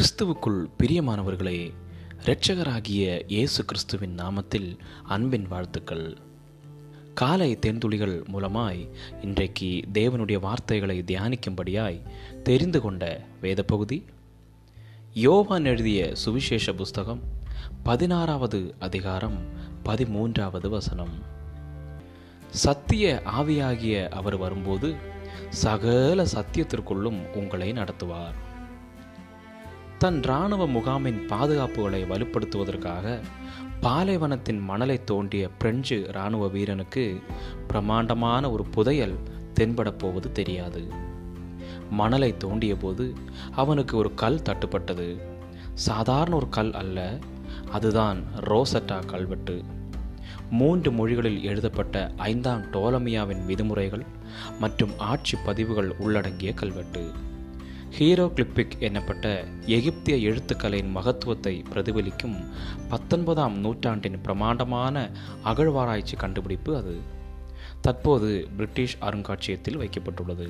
கிறிஸ்துவுக்குள் பிரியமானவர்களே இரட்சகராகிய இயேசு கிறிஸ்துவின் நாமத்தில் அன்பின் வாழ்த்துக்கள். காலை தேன்துளிகள் மூலமாய் இன்றைக்கு தேவனுடைய வார்த்தைகளை தியானிக்கும்படியாய் தெரிந்து கொண்ட வேத பகுதி யோவான் எழுதிய சுவிசேஷ புஸ்தகம் பதினாறாவது அதிகாரம் பதிமூன்றாவது வசனம். சத்திய ஆவியாகிய அவர் வரும்போது சகல சத்தியத்திற்குள்ளும் உங்களை நடத்துவார். தன் இராணுவ முகாமின் பாதுகாப்புகளை வலுப்படுத்துவதற்காக பாலைவனத்தின் மணலை தோண்டிய பிரெஞ்சு இராணுவ வீரனுக்கு பிரமாண்டமான ஒரு புதையல் தென்படப் போவது தெரியாது. மணலை தோண்டிய போது அவனுக்கு ஒரு கல் தட்டுப்பட்டது. சாதாரண ஒரு கல் அல்ல அதுதான் ரோசட்டா கல்வெட்டு. மூன்று மொழிகளில் எழுதப்பட்ட ஐந்தாம் டோலமியாவின் விதிமுறைகள் மற்றும் ஆட்சி பதிவுகள் உள்ளடங்கிய கல்வெட்டு. ஹீரோ கிளிப்பிக் எனப்பட்ட எகிப்திய எழுத்துக்கலையின் மகத்துவத்தை பிரதிபலிக்கும் பத்தொன்பதாம் நூற்றாண்டின் பிரமாண்டமான அகழ்வாராய்ச்சி கண்டுபிடிப்பு அது. தற்போது பிரிட்டிஷ் அருங்காட்சியகத்தில் வைக்கப்பட்டுள்ளது.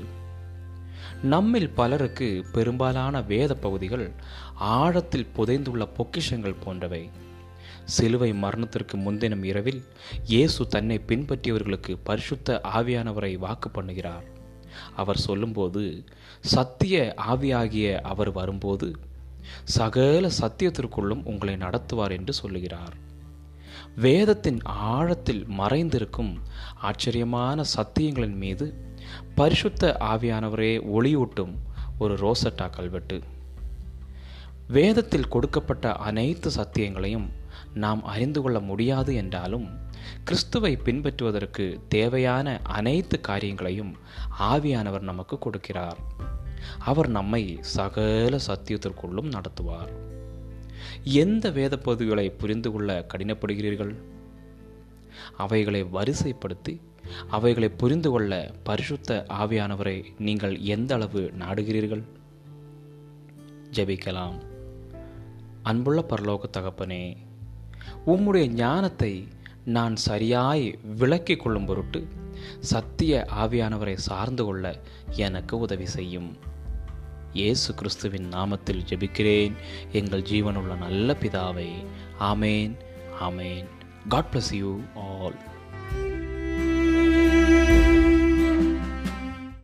நம்மில் பலருக்கு பெரும்பாலான வேத பகுதிகள் ஆழத்தில் புதைந்துள்ள பொக்கிஷங்கள் போன்றவை. சிலுவை மரணத்திற்கு முன்தினம் இரவில் இயேசு தன்னை பின்பற்றியவர்களுக்கு பரிசுத்த ஆவியானவரை வாக்கு பண்ணுகிறார். அவர் சொல்லும்போது சத்திய ஆவியாகிய அவர் வரும்போது சகல சத்தியத்திற்குள்ளும் உங்களை நடத்துவார் என்று சொல்லுகிறார். வேதத்தின் ஆழத்தில் மறைந்திருக்கும் ஆச்சரியமான சத்தியங்களின் மீது பரிசுத்த ஆவியானவரே ஒளியூட்டும் ஒரு ரோசட்டா கல்வெட்டு. வேதத்தில் கொடுக்கப்பட்ட அனைத்து சத்தியங்களையும் நாம் அறிந்து கொள்ள முடியாது என்றாலும் கிறிஸ்துவை பின்பற்றுவதற்கு தேவையான அனைத்து காரியங்களையும் ஆவியானவர் நமக்கு கொடுக்கிறார். அவர் நம்மை சகல சத்தியத்திற்குள்ளும் நடத்துவார். எந்த வேத பகுதிகளை புரிந்து கொள்ள கடினப்படுகிறீர்கள்? அவைகளை வரிசைப்படுத்தி அவைகளை புரிந்து கொள்ள பரிசுத்த ஆவியானவரை நீங்கள் எந்த அளவு நாடுகிறீர்கள்? ஜெபிக்கலாம். அன்புள்ள பரலோக தகப்பனே உம்முடைய ஞானத்தை நான் சரியாய் விளக்கிக் கொள்ளும் பொருட்டு சத்திய ஆவியானவரை சார்ந்து கொள்ள எனக்கு உதவி செய்யும். இயேசு கிறிஸ்துவின் நாமத்தில் ஜெபிக்கிறேன். எங்கள் ஜீவனுள்ள நல்ல பிதாவை ஆமேன் ஆமேன். God bless you all